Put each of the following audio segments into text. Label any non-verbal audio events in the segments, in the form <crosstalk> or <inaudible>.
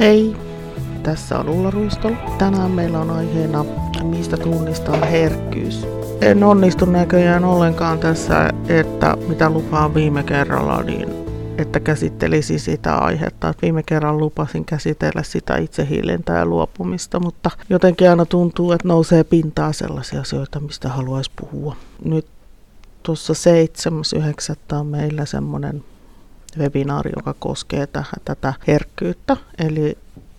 Hei, tässä on Ulla Ruistolo. Tänään meillä on aiheena, mistä tunnistaa herkkyys. En onnistu näköjään ollenkaan tässä, että mitä lupaan viime kerralla, niin että käsittelisi sitä aihetta. Viime kerran lupasin käsitellä sitä itsehillintää ja luopumista, mutta jotenkin aina tuntuu, että nousee pintaa sellaisia asioita, mistä haluaisi puhua. Nyt tuossa 7.9. on meillä semmoinen webinaari, joka koskee tähän, tätä herkkyyttä, eli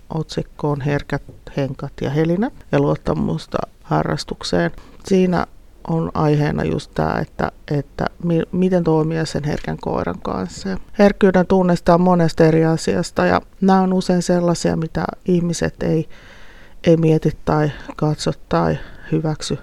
otsikko on Herkät henkat ja helinät ja luottamusta harrastukseen. Siinä on aiheena just tämä, että, että mi, miten toimia sen herkän koiran kanssa. Herkkyyden tunnistaa monesta eri asiasta ja nämä on usein sellaisia, mitä ihmiset ei, ei mieti tai katso tai hyväksy.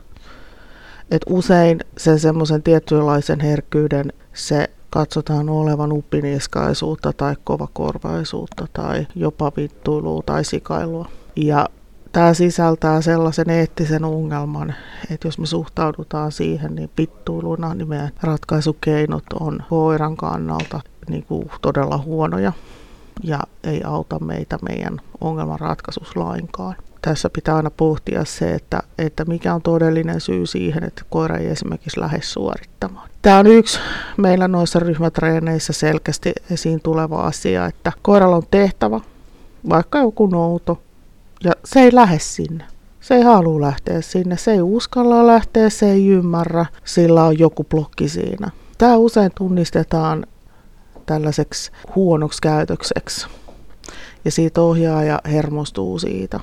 Et usein sen semmoisen tietynlaisen herkkyyden se katsotaan olevan uppiniskaisuutta tai kovakorvaisuutta tai jopa vittuilua tai sikailua. Ja tämä sisältää sellaisen eettisen ongelman, että jos me suhtaudutaan siihen, niin vittuiluna, niin meidän ratkaisukeinot on koiran kannalta niin kuin todella huonoja ja ei auta meitä meidän ongelman lainkaan tässä pitää aina pohtia se, että, että mikä on todellinen syy siihen, että koira ei esimerkiksi lähde suorittamaan. Tämä on yksi meillä noissa ryhmätreeneissä selkeästi esiin tuleva asia, että koiralla on tehtävä, vaikka joku nouto, ja se ei lähde sinne. Se ei halua lähteä sinne, se ei uskalla lähteä, se ei ymmärrä, sillä on joku blokki siinä. Tämä usein tunnistetaan tällaiseksi huonoksi käytökseksi. Ja siitä ohjaaja hermostuu siitä.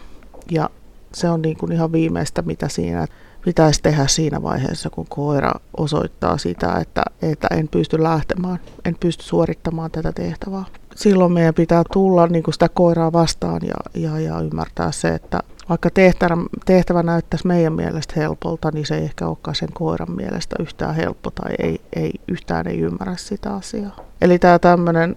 Ja se on niin kuin ihan viimeistä, mitä siinä pitäisi tehdä siinä vaiheessa, kun koira osoittaa sitä, että, että en pysty lähtemään, en pysty suorittamaan tätä tehtävää. Silloin meidän pitää tulla niin kuin sitä koiraa vastaan ja, ja, ja ymmärtää se, että vaikka tehtävä, tehtävä näyttäisi meidän mielestä helpolta, niin se ei ehkä olekaan sen koiran mielestä yhtään helppo tai ei, ei yhtään ei ymmärrä sitä asiaa. Eli tämä tämmöinen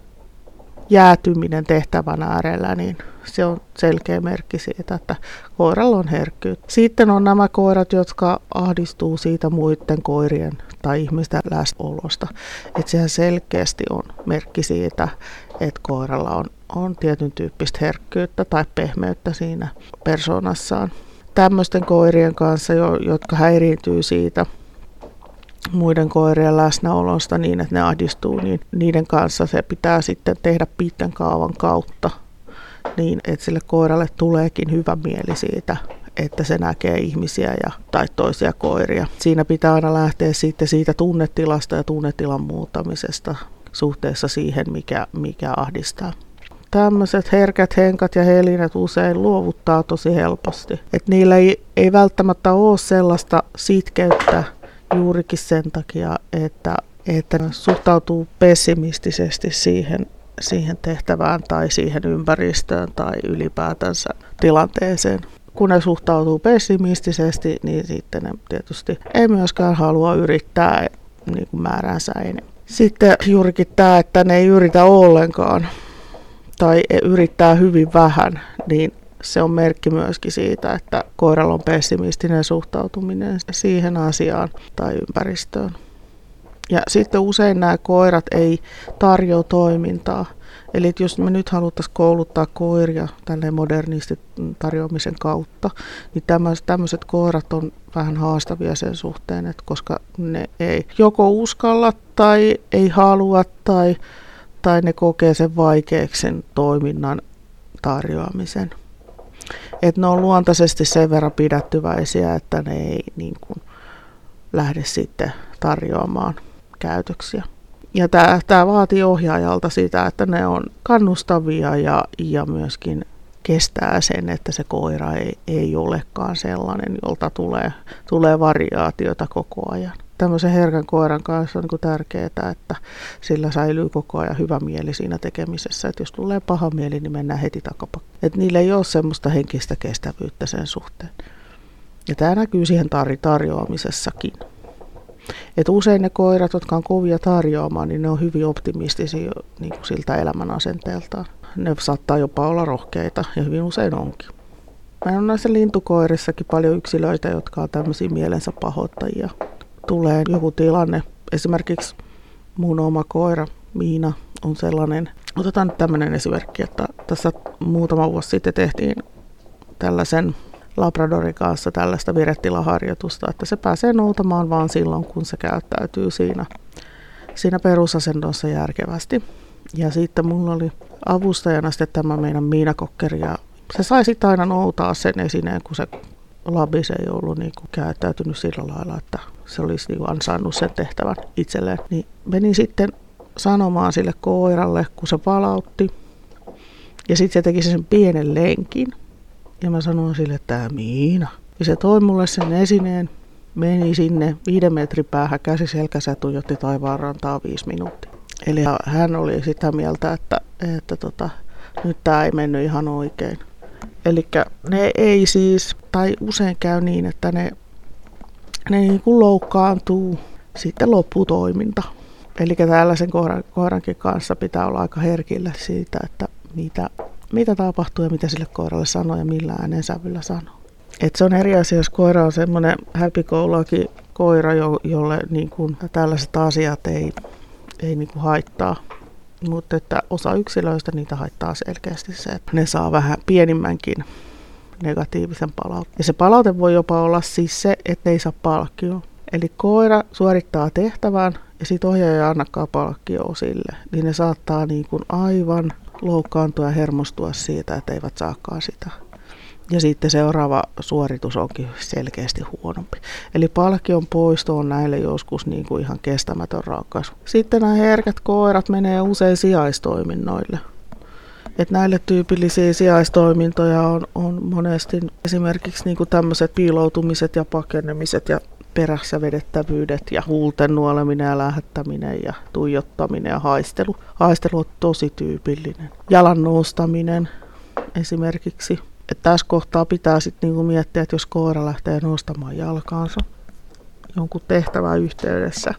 jäätyminen tehtävän äärellä, niin se on selkeä merkki siitä, että koiralla on herkkyys. Sitten on nämä koirat, jotka ahdistuu siitä muiden koirien tai ihmisten läsnäolosta. Että sehän selkeästi on merkki siitä, että koiralla on, on tietyn tyyppistä herkkyyttä tai pehmeyttä siinä persoonassaan. Tämmöisten koirien kanssa, jotka häiriintyy siitä muiden koirien läsnäolosta niin, että ne ahdistuu, niin niiden kanssa se pitää sitten tehdä pitkän kaavan kautta niin, että sille koiralle tuleekin hyvä mieli siitä, että se näkee ihmisiä ja, tai toisia koiria. Siinä pitää aina lähteä sitten siitä tunnetilasta ja tunnetilan muuttamisesta suhteessa siihen, mikä, mikä ahdistaa. Tämmöiset herkät henkat ja helinet usein luovuttaa tosi helposti. Et niillä ei, ei välttämättä ole sellaista sitkeyttä juurikin sen takia, että, että suhtautuu pessimistisesti siihen, siihen tehtävään tai siihen ympäristöön tai ylipäätänsä tilanteeseen. Kun ne suhtautuu pessimistisesti, niin sitten ne tietysti ei myöskään halua yrittää niin kuin määränsä enemmän. Sitten juurikin tämä, että ne ei yritä ollenkaan tai yrittää hyvin vähän, niin se on merkki myöskin siitä, että koiralla on pessimistinen suhtautuminen siihen asiaan tai ympäristöön. Ja sitten usein nämä koirat ei tarjoa toimintaa. Eli jos me nyt haluttaisiin kouluttaa koiria tänne modernisti tarjoamisen kautta, niin tämmöiset koirat on vähän haastavia sen suhteen, että koska ne ei joko uskalla tai ei halua tai, tai ne kokee sen vaikeaksi sen toiminnan tarjoamisen että ne on luontaisesti sen verran pidättyväisiä, että ne ei niin kuin, lähde sitten tarjoamaan käytöksiä. Ja tämä, tämä vaatii ohjaajalta sitä, että ne on kannustavia ja, ja myöskin kestää sen, että se koira ei, ei olekaan sellainen, jolta tulee, tulee variaatioita koko ajan tämmöisen herkän koiran kanssa on niin tärkeää, että sillä säilyy koko ajan hyvä mieli siinä tekemisessä. Että jos tulee paha mieli, niin mennään heti takapakkaan. Että niillä ei ole semmoista henkistä kestävyyttä sen suhteen. Ja tämä näkyy siihen tar- tarjoamisessakin. Et usein ne koirat, jotka on kovia tarjoamaan, niin ne on hyvin optimistisia niin kuin siltä elämän asenteeltaan. Ne saattaa jopa olla rohkeita ja hyvin usein onkin. Meillä on näissä lintukoirissakin paljon yksilöitä, jotka on tämmöisiä mielensä pahoittajia tulee joku tilanne, esimerkiksi mun oma koira Miina on sellainen, otetaan nyt tämmöinen esimerkki, että tässä muutama vuosi sitten tehtiin tällaisen Labradorin kanssa tällaista viretilaharjoitusta, että se pääsee noutamaan vaan silloin, kun se käyttäytyy siinä, siinä perusasennossa järkevästi. Ja sitten mulla oli avustajana sitten tämä meidän Miinakokkeri ja se sai sitten aina noutaa sen esineen, kun se labis ei ollut niin kuin käyttäytynyt sillä lailla, että se olisi niin ansainnut sen tehtävän itselleen. Niin menin sitten sanomaan sille koiralle, kun se palautti. Ja sitten se teki sen pienen lenkin. Ja mä sanoin sille, että tämä Miina. Ja se toi mulle sen esineen, meni sinne viiden metrin päähän käsi selkässä ja tuijotti taivaan rantaa viisi minuuttia. Eli hän oli sitä mieltä, että, että tota, nyt tämä ei mennyt ihan oikein. Eli ne ei siis, tai usein käy niin, että ne, ne niin kuin loukkaantuu sitten lopputoiminta. Eli tällaisen koiran, koirankin kanssa pitää olla aika herkillä siitä, että mitä, mitä tapahtuu ja mitä sille koiralle sanoo ja millä äänensävyllä sanoo. Et se on eri asia, jos koira on semmoinen häpikoulakin koira, jo, jolle niin kuin tällaiset asiat ei, ei niin kuin haittaa. Mutta että osa yksilöistä niitä haittaa selkeästi se, että ne saa vähän pienimmänkin negatiivisen palautteen. Ja se palaute voi jopa olla siis se, että ei saa palkkioa. Eli koira suorittaa tehtävän ja sitten ohjaaja annakaan palkkioa sille. Niin ne saattaa niin kuin aivan loukkaantua ja hermostua siitä, että eivät saakaan sitä. Ja sitten seuraava suoritus onkin selkeästi huonompi. Eli palkion poisto on näille joskus niin kuin ihan kestämätön ratkaisu. Sitten nämä herkät koirat menee usein sijaistoiminnoille. Et näille tyypillisiä sijaistoimintoja on, on monesti esimerkiksi niin kuin tämmöiset piiloutumiset ja pakenemiset ja perässä vedettävyydet ja huulten nuoleminen ja lähettäminen ja tuijottaminen ja haistelu. Haistelu on tosi tyypillinen. Jalan nostaminen esimerkiksi että tässä kohtaa pitää sitten niinku miettiä, että jos koira lähtee nostamaan jalkaansa jonkun tehtävän yhteydessä,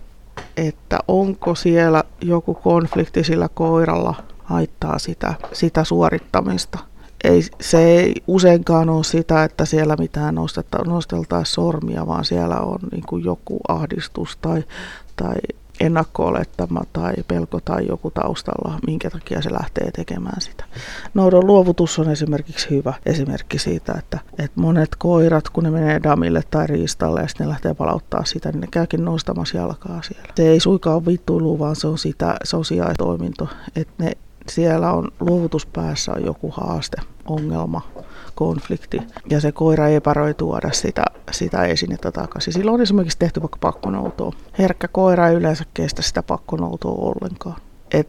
että onko siellä joku konflikti sillä koiralla haittaa sitä, sitä suorittamista. Ei, se ei useinkaan ole sitä, että siellä mitään nosteltaisiin sormia, vaan siellä on niin joku ahdistus tai, tai ennakko-olettama tai pelko tai joku taustalla, minkä takia se lähtee tekemään sitä. Noudon luovutus on esimerkiksi hyvä esimerkki siitä, että, että monet koirat, kun ne menee damille tai riistalle ja sitten ne lähtee palauttaa sitä, niin ne käykin nostamassa jalkaa siellä. Se ei suikaan vittuilu, vaan se on, sitä, sijaistoiminto, että ne siellä on luovutuspäässä on joku haaste, ongelma, konflikti ja se koira epäröi tuoda sitä, sitä esinettä takaisin. Silloin on esimerkiksi tehty vaikka pakkonoutoa. Herkkä koira ei yleensä kestä sitä pakkonoutoa ollenkaan.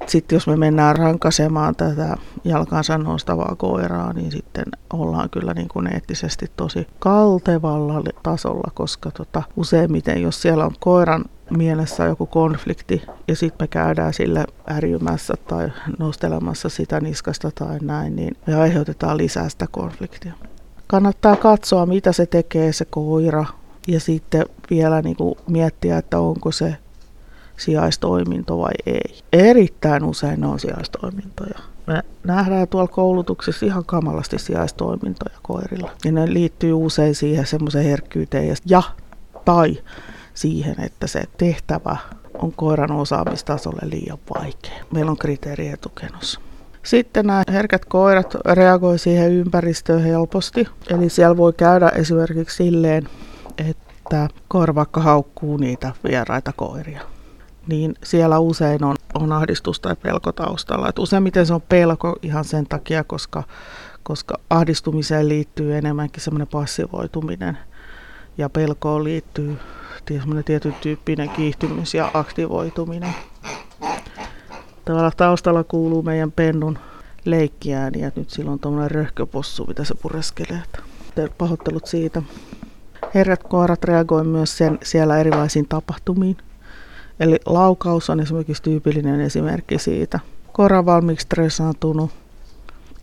Sitten jos me mennään rankasemaan tätä jalkansa nostavaa koiraa, niin sitten ollaan kyllä niin kuin eettisesti tosi kaltevalla tasolla, koska tota, useimmiten jos siellä on koiran mielessä joku konflikti ja sitten me käydään sille ärjymässä tai nostelemassa sitä niskasta tai näin, niin me aiheutetaan lisää sitä konfliktia. Kannattaa katsoa, mitä se tekee se koira ja sitten vielä niin kuin miettiä, että onko se sijaistoiminto vai ei. Erittäin usein on sijaistoimintoja. Me nähdään tuolla koulutuksessa ihan kamalasti sijaistoimintoja koirilla. Ja ne liittyy usein siihen semmoiseen herkkyyteen ja, ja tai siihen, että se tehtävä on koiran osaamistasolle liian vaikea. Meillä on kriteeri etukenossa. Sitten nämä herkät koirat reagoi siihen ympäristöön helposti. Eli siellä voi käydä esimerkiksi silleen, että koira vaikka haukkuu niitä vieraita koiria. Niin siellä usein on, on ahdistus tai pelko taustalla. Et useimmiten se on pelko ihan sen takia, koska, koska ahdistumiseen liittyy enemmänkin semmoinen passivoituminen. Ja pelkoon liittyy tietyn tyyppinen kiihtymys ja aktivoituminen. Tavallaan taustalla kuuluu meidän pennun leikkiääni ja nyt silloin on tuommoinen röhköpossu, mitä se pureskelee. Pahoittelut siitä. Herrat koirat reagoi myös sen, siellä erilaisiin tapahtumiin. Eli laukaus on esimerkiksi tyypillinen esimerkki siitä. Koira on valmiiksi stressaantunut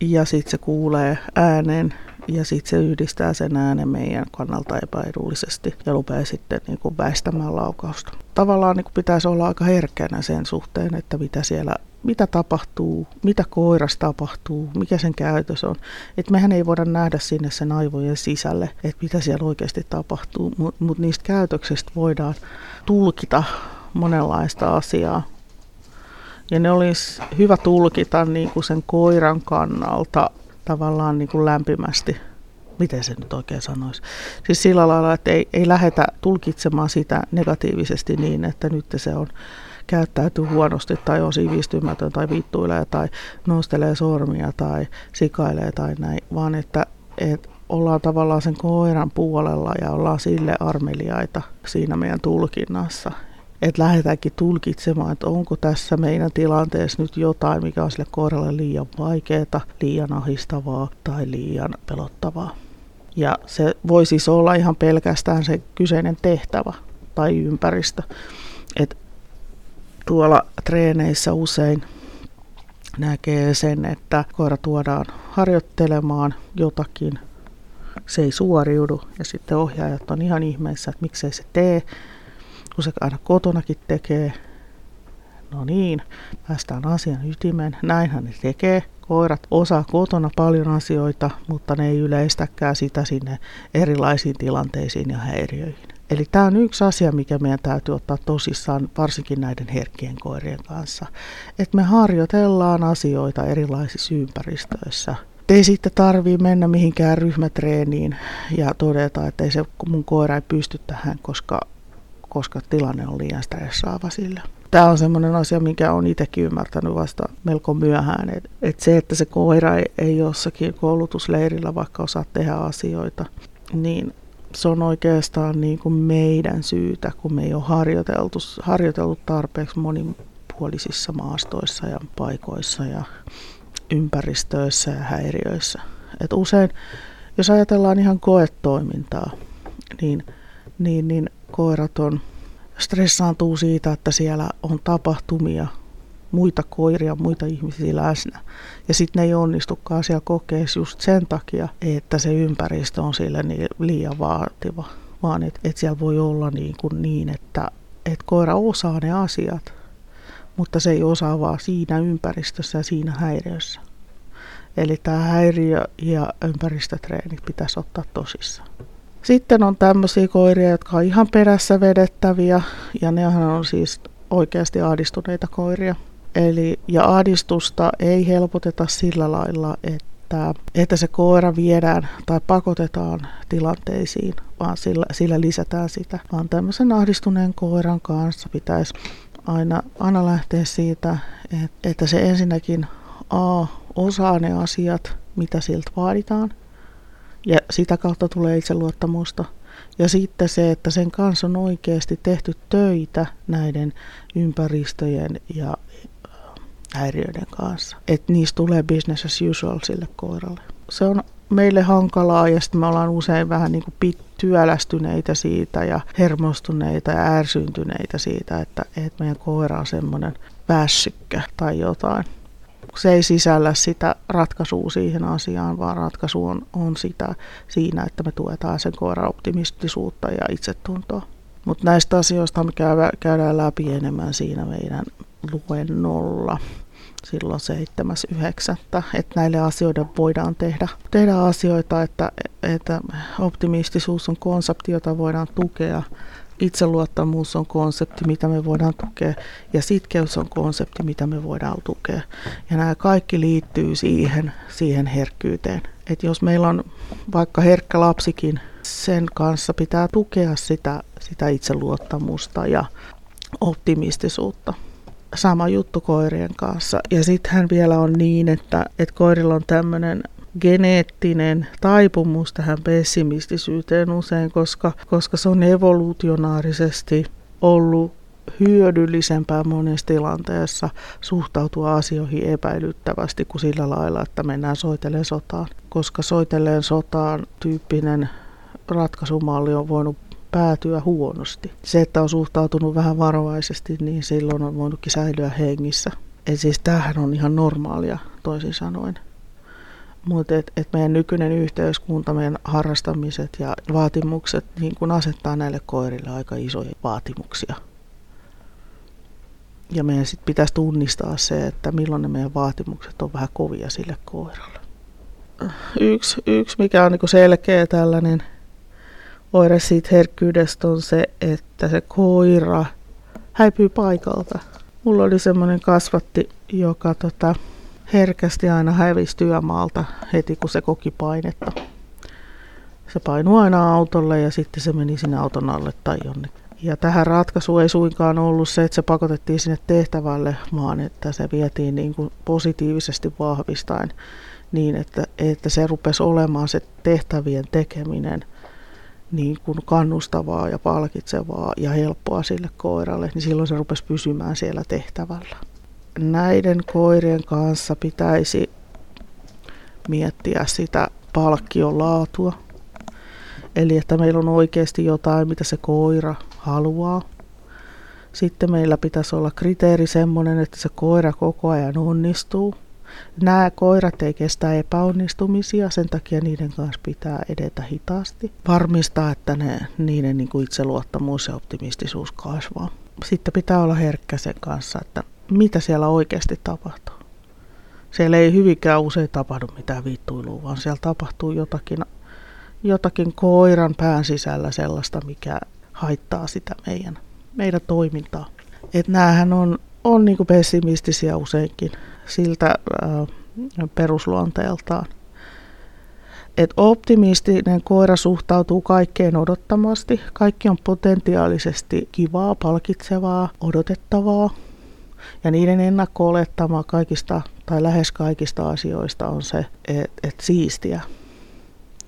ja sitten se kuulee äänen ja sitten se yhdistää sen äänen meidän kannalta epäedullisesti ja rupeaa sitten niin kuin väistämään laukausta. Tavallaan niin kuin pitäisi olla aika herkkänä sen suhteen, että mitä siellä mitä tapahtuu, mitä koiras tapahtuu, mikä sen käytös on. Et mehän ei voida nähdä sinne sen aivojen sisälle, että mitä siellä oikeasti tapahtuu, mutta mut niistä käytöksistä voidaan tulkita monenlaista asiaa. Ja ne olisi hyvä tulkita niin kuin sen koiran kannalta tavallaan niin kuin lämpimästi. Miten se nyt oikein sanoisi? Siis sillä lailla, että ei, ei lähdetä tulkitsemaan sitä negatiivisesti niin, että nyt se on käyttäytyy huonosti tai on sivistymätön tai vittuilee tai nostelee sormia tai sikailee tai näin, vaan että, että ollaan tavallaan sen koiran puolella ja ollaan sille armeliaita siinä meidän tulkinnassa. Että lähdetäänkin tulkitsemaan, että onko tässä meidän tilanteessa nyt jotain, mikä on sille koiralle liian vaikeaa, liian ahistavaa tai liian pelottavaa. Ja se voi siis olla ihan pelkästään se kyseinen tehtävä tai ympäristö. Et tuolla treeneissä usein näkee sen, että koira tuodaan harjoittelemaan jotakin, se ei suoriudu ja sitten ohjaajat on ihan ihmeessä, että miksei se tee, kun se aina kotonakin tekee. No niin, päästään asian ytimeen. Näinhän ne tekee. Koirat osaa kotona paljon asioita, mutta ne ei yleistäkään sitä sinne erilaisiin tilanteisiin ja häiriöihin. Eli tämä on yksi asia, mikä meidän täytyy ottaa tosissaan, varsinkin näiden herkkien koirien kanssa. Että me harjoitellaan asioita erilaisissa ympäristöissä. Ei sitten tarvii mennä mihinkään ryhmätreeniin ja todeta, että ei se mun koira ei pysty tähän, koska, koska tilanne on liian stressaava sille. Tämä on sellainen asia, mikä on itsekin ymmärtänyt vasta melko myöhään. Että et se, että se koira ei, ei jossakin koulutusleirillä vaikka osaa tehdä asioita, niin se on oikeastaan niin kuin meidän syytä, kun me ei ole harjoiteltu, harjoiteltu tarpeeksi monipuolisissa maastoissa ja paikoissa ja ympäristöissä ja häiriöissä. Et usein, jos ajatellaan ihan koetoimintaa, niin, niin, niin koirat on, stressaantuu siitä, että siellä on tapahtumia, muita koiria, muita ihmisiä läsnä. Ja sitten ne ei onnistukaan siellä kokeessa just sen takia, että se ympäristö on sille niin liian vaativa. Vaan että et siellä voi olla niin, kuin niin että et koira osaa ne asiat, mutta se ei osaa vaan siinä ympäristössä ja siinä häiriössä. Eli tämä häiriö- ja ympäristötreenit pitäisi ottaa tosissaan. Sitten on tämmöisiä koiria, jotka on ihan perässä vedettäviä, ja nehän on siis oikeasti ahdistuneita koiria. Eli, ja ahdistusta ei helpoteta sillä lailla, että, että se koira viedään tai pakotetaan tilanteisiin, vaan sillä, sillä lisätään sitä. Vaan tämmöisen ahdistuneen koiran kanssa pitäisi aina, aina lähteä siitä, että, että se ensinnäkin A osaa ne asiat, mitä siltä vaaditaan, ja sitä kautta tulee itseluottamusta. Ja sitten se, että sen kanssa on oikeasti tehty töitä näiden ympäristöjen ja häiriöiden kanssa. Että niistä tulee business as usual sille koiralle. Se on meille hankalaa ja sitten me ollaan usein vähän niin kuin pit, työlästyneitä siitä ja hermostuneita ja ärsyntyneitä siitä, että, että meidän koira on semmoinen väsykkä tai jotain. Se ei sisällä sitä ratkaisua siihen asiaan, vaan ratkaisu on, on sitä siinä, että me tuetaan sen koiran optimistisuutta ja itsetuntoa. Mutta näistä asioista me käydään läpi enemmän siinä meidän luennolla silloin 7.9. Että näille asioille voidaan tehdä, tehdä asioita, että, että optimistisuus on konsepti, jota voidaan tukea. Itseluottamus on konsepti, mitä me voidaan tukea, ja sitkeys on konsepti, mitä me voidaan tukea. Ja nämä kaikki liittyy siihen, siihen herkkyyteen. että jos meillä on vaikka herkkä lapsikin, sen kanssa pitää tukea sitä, sitä itseluottamusta ja optimistisuutta sama juttu koirien kanssa. Ja sittenhän vielä on niin, että, että koirilla on tämmöinen geneettinen taipumus tähän pessimistisyyteen usein, koska, koska se on evoluutionaarisesti ollut hyödyllisempää monessa tilanteessa suhtautua asioihin epäilyttävästi kuin sillä lailla, että mennään soiteleen sotaan. Koska soiteleen sotaan tyyppinen ratkaisumalli on voinut päätyä huonosti. Se, että on suhtautunut vähän varovaisesti, niin silloin on voinutkin säilyä hengissä. Et siis tämähän on ihan normaalia, toisin sanoen. Mutta et, et meidän nykyinen yhteiskunta, meidän harrastamiset ja vaatimukset niin kun asettaa näille koirille aika isoja vaatimuksia. Ja meidän sitten pitäisi tunnistaa se, että milloin ne meidän vaatimukset on vähän kovia sille koiralle. Yksi, yksi mikä on niin selkeä tällainen oire siitä herkkyydestä on se, että se koira häipyy paikalta. Mulla oli semmoinen kasvatti, joka tota, herkästi aina hävisi työmaalta heti, kun se koki painetta. Se painui aina autolle ja sitten se meni sinne auton alle tai jonnekin. Ja tähän ratkaisu ei suinkaan ollut se, että se pakotettiin sinne tehtävälle, vaan että se vietiin niin kuin positiivisesti vahvistaen niin, että, että se rupesi olemaan se tehtävien tekeminen niin kuin kannustavaa ja palkitsevaa ja helppoa sille koiralle, niin silloin se rupesi pysymään siellä tehtävällä. Näiden koirien kanssa pitäisi miettiä sitä palkkion laatua. Eli että meillä on oikeasti jotain, mitä se koira haluaa. Sitten meillä pitäisi olla kriteeri semmoinen, että se koira koko ajan onnistuu. Nämä koirat ei kestä epäonnistumisia, sen takia niiden kanssa pitää edetä hitaasti. Varmistaa, että ne, niiden niin kuin itseluottamus ja optimistisuus kasvaa. Sitten pitää olla herkkä sen kanssa, että mitä siellä oikeasti tapahtuu. Siellä ei hyvinkään usein tapahdu mitään viittuilua, vaan siellä tapahtuu jotakin, jotakin koiran pään sisällä sellaista, mikä haittaa sitä meidän, meidän toimintaa. Et näähän on, on niin pessimistisiä useinkin siltä äh, perusluonteeltaan. Et optimistinen koira suhtautuu kaikkeen odottamasti. Kaikki on potentiaalisesti kivaa, palkitsevaa, odotettavaa. Ja niiden ennakko-olettama kaikista tai lähes kaikista asioista on se, että et siistiä.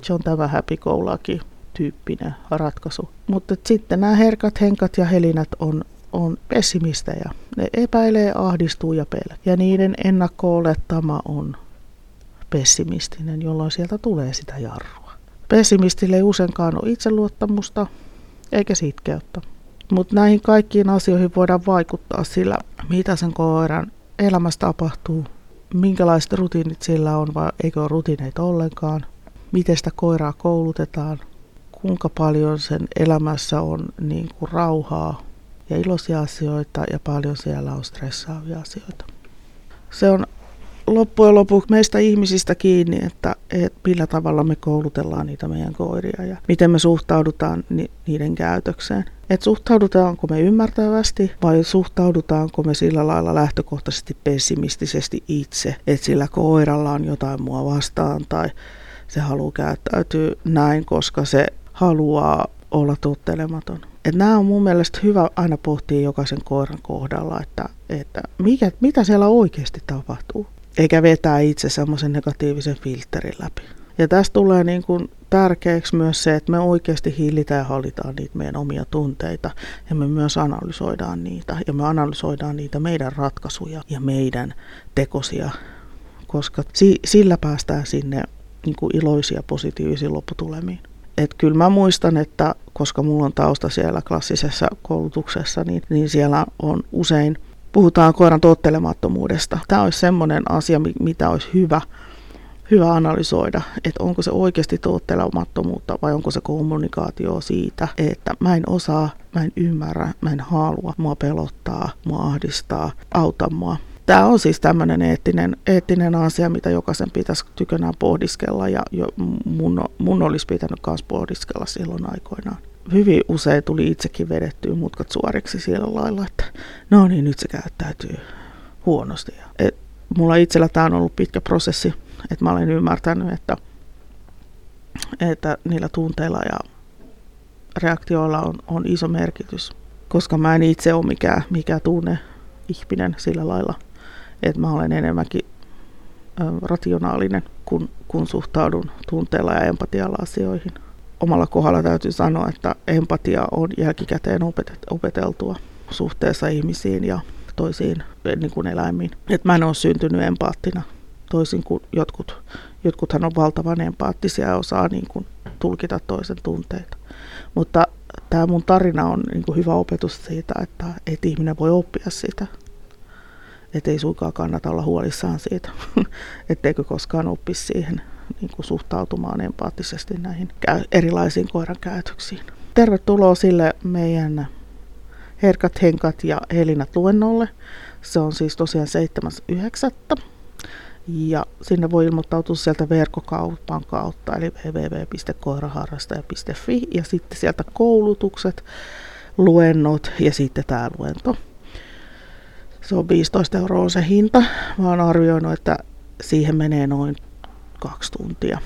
Se on tämä happy go lucky tyyppinen ratkaisu. Mutta sitten nämä herkat, henkat ja helinät on, on pessimistejä. Ne epäilee, ahdistuu ja pelkää. Ja niiden ennakko-olettama on pessimistinen, jolloin sieltä tulee sitä jarrua. Pessimistille ei useinkaan ole itseluottamusta eikä sitkeyttä. Mutta näihin kaikkiin asioihin voidaan vaikuttaa sillä, mitä sen koiran elämässä tapahtuu, minkälaiset rutiinit sillä on vai eikö ole rutiineita ollenkaan, miten sitä koiraa koulutetaan, kuinka paljon sen elämässä on niin kuin rauhaa ja iloisia asioita ja paljon siellä on stressaavia asioita. Se on loppujen lopuksi meistä ihmisistä kiinni, että, että millä tavalla me koulutellaan niitä meidän koiria ja miten me suhtaudutaan ni, niiden käytökseen. Että suhtaudutaanko me ymmärtävästi vai suhtaudutaanko me sillä lailla lähtökohtaisesti pessimistisesti itse, että sillä koiralla on jotain mua vastaan tai se haluaa käyttäytyä näin, koska se haluaa olla tottelematon. Et nämä on mun mielestä hyvä aina pohtia jokaisen koiran kohdalla, että, että mikä, mitä siellä oikeasti tapahtuu, eikä vetää itse semmoisen negatiivisen filterin läpi. Ja tästä tulee niin kuin tärkeäksi myös se, että me oikeasti hillitään ja hallitaan niitä meidän omia tunteita ja me myös analysoidaan niitä ja me analysoidaan niitä meidän ratkaisuja ja meidän tekosia, koska si- sillä päästään sinne niin kuin iloisia positiivisiin lopputulemiin. Et kyllä mä muistan, että koska mulla on tausta siellä klassisessa koulutuksessa, niin, niin siellä on usein, puhutaan koiran tottelemattomuudesta. Tämä olisi semmoinen asia, mitä olisi hyvä, hyvä analysoida, että onko se oikeasti tottelemattomuutta vai onko se kommunikaatio siitä, että mä en osaa, mä en ymmärrä, mä en halua, mua pelottaa, mua ahdistaa, auta mua. Tämä on siis tämmöinen eettinen, eettinen asia, mitä jokaisen pitäisi tykönään pohdiskella ja jo mun, mun olisi pitänyt myös pohdiskella silloin aikoinaan. Hyvin usein tuli itsekin vedettyä mutkat suoriksi sillä lailla, että no niin, nyt se käyttäytyy huonosti. Et mulla itsellä tämä on ollut pitkä prosessi, että mä olen ymmärtänyt, että, että niillä tunteilla ja reaktioilla on, on iso merkitys, koska mä en itse ole mikään, mikä tunne ihminen sillä lailla – että mä olen enemmänkin rationaalinen, kun, kun suhtaudun tunteella ja empatialla asioihin. Omalla kohdalla täytyy sanoa, että empatia on jälkikäteen opetet, opeteltua suhteessa ihmisiin ja toisiin niin kuin eläimiin. Et mä en ole syntynyt empaattina, toisin kuin jotkut. Jotkuthan on valtavan empaattisia ja osaa niin kuin tulkita toisen tunteita. Mutta tämä mun tarina on niin kuin hyvä opetus siitä, että, että ihminen voi oppia siitä että ei suinkaan kannata olla huolissaan siitä, <laughs> etteikö koskaan oppisi siihen niin kuin suhtautumaan empaattisesti näihin erilaisiin koiran käytöksiin. Tervetuloa sille meidän Herkat, Henkat ja Helinät luennolle. Se on siis tosiaan 7.9. Ja sinne voi ilmoittautua sieltä verkkokaupan kautta, eli www.koiraharrastaja.fi ja sitten sieltä koulutukset, luennot ja sitten tämä luento. Se on 15 euroa se hinta. Mä oon arvioinut, että siihen menee noin kaksi tuntia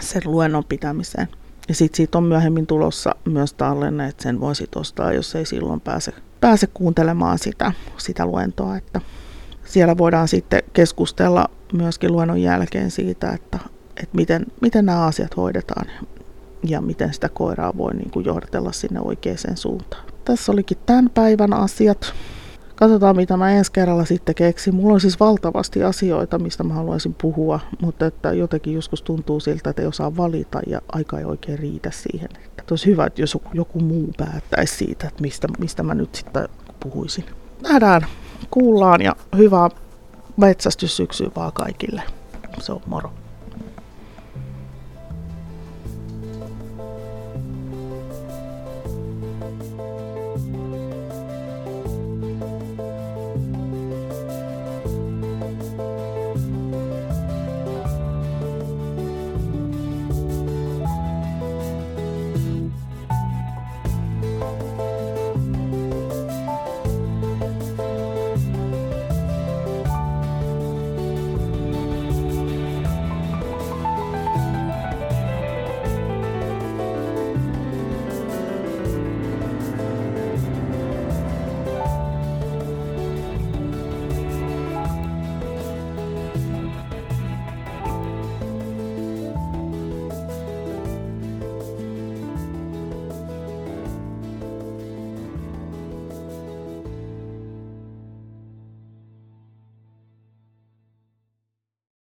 sen luennon pitämiseen. Ja sitten siitä on myöhemmin tulossa myös tallenne, että sen voisi ostaa, jos ei silloin pääse, pääse kuuntelemaan sitä, sitä luentoa. Että siellä voidaan sitten keskustella myöskin luennon jälkeen siitä, että, että miten, miten nämä asiat hoidetaan ja miten sitä koiraa voi niin kuin johdatella sinne oikeaan suuntaan. Tässä olikin tämän päivän asiat. Katsotaan, mitä mä ensi kerralla sitten keksin. Mulla on siis valtavasti asioita, mistä mä haluaisin puhua, mutta että jotenkin joskus tuntuu siltä, että ei osaa valita ja aika ei oikein riitä siihen. Että olisi hyvä, että jos joku muu päättäisi siitä, että mistä, mistä mä nyt sitten puhuisin. Nähdään, kuullaan ja hyvää metsästyssyksyä vaan kaikille. Se on moro.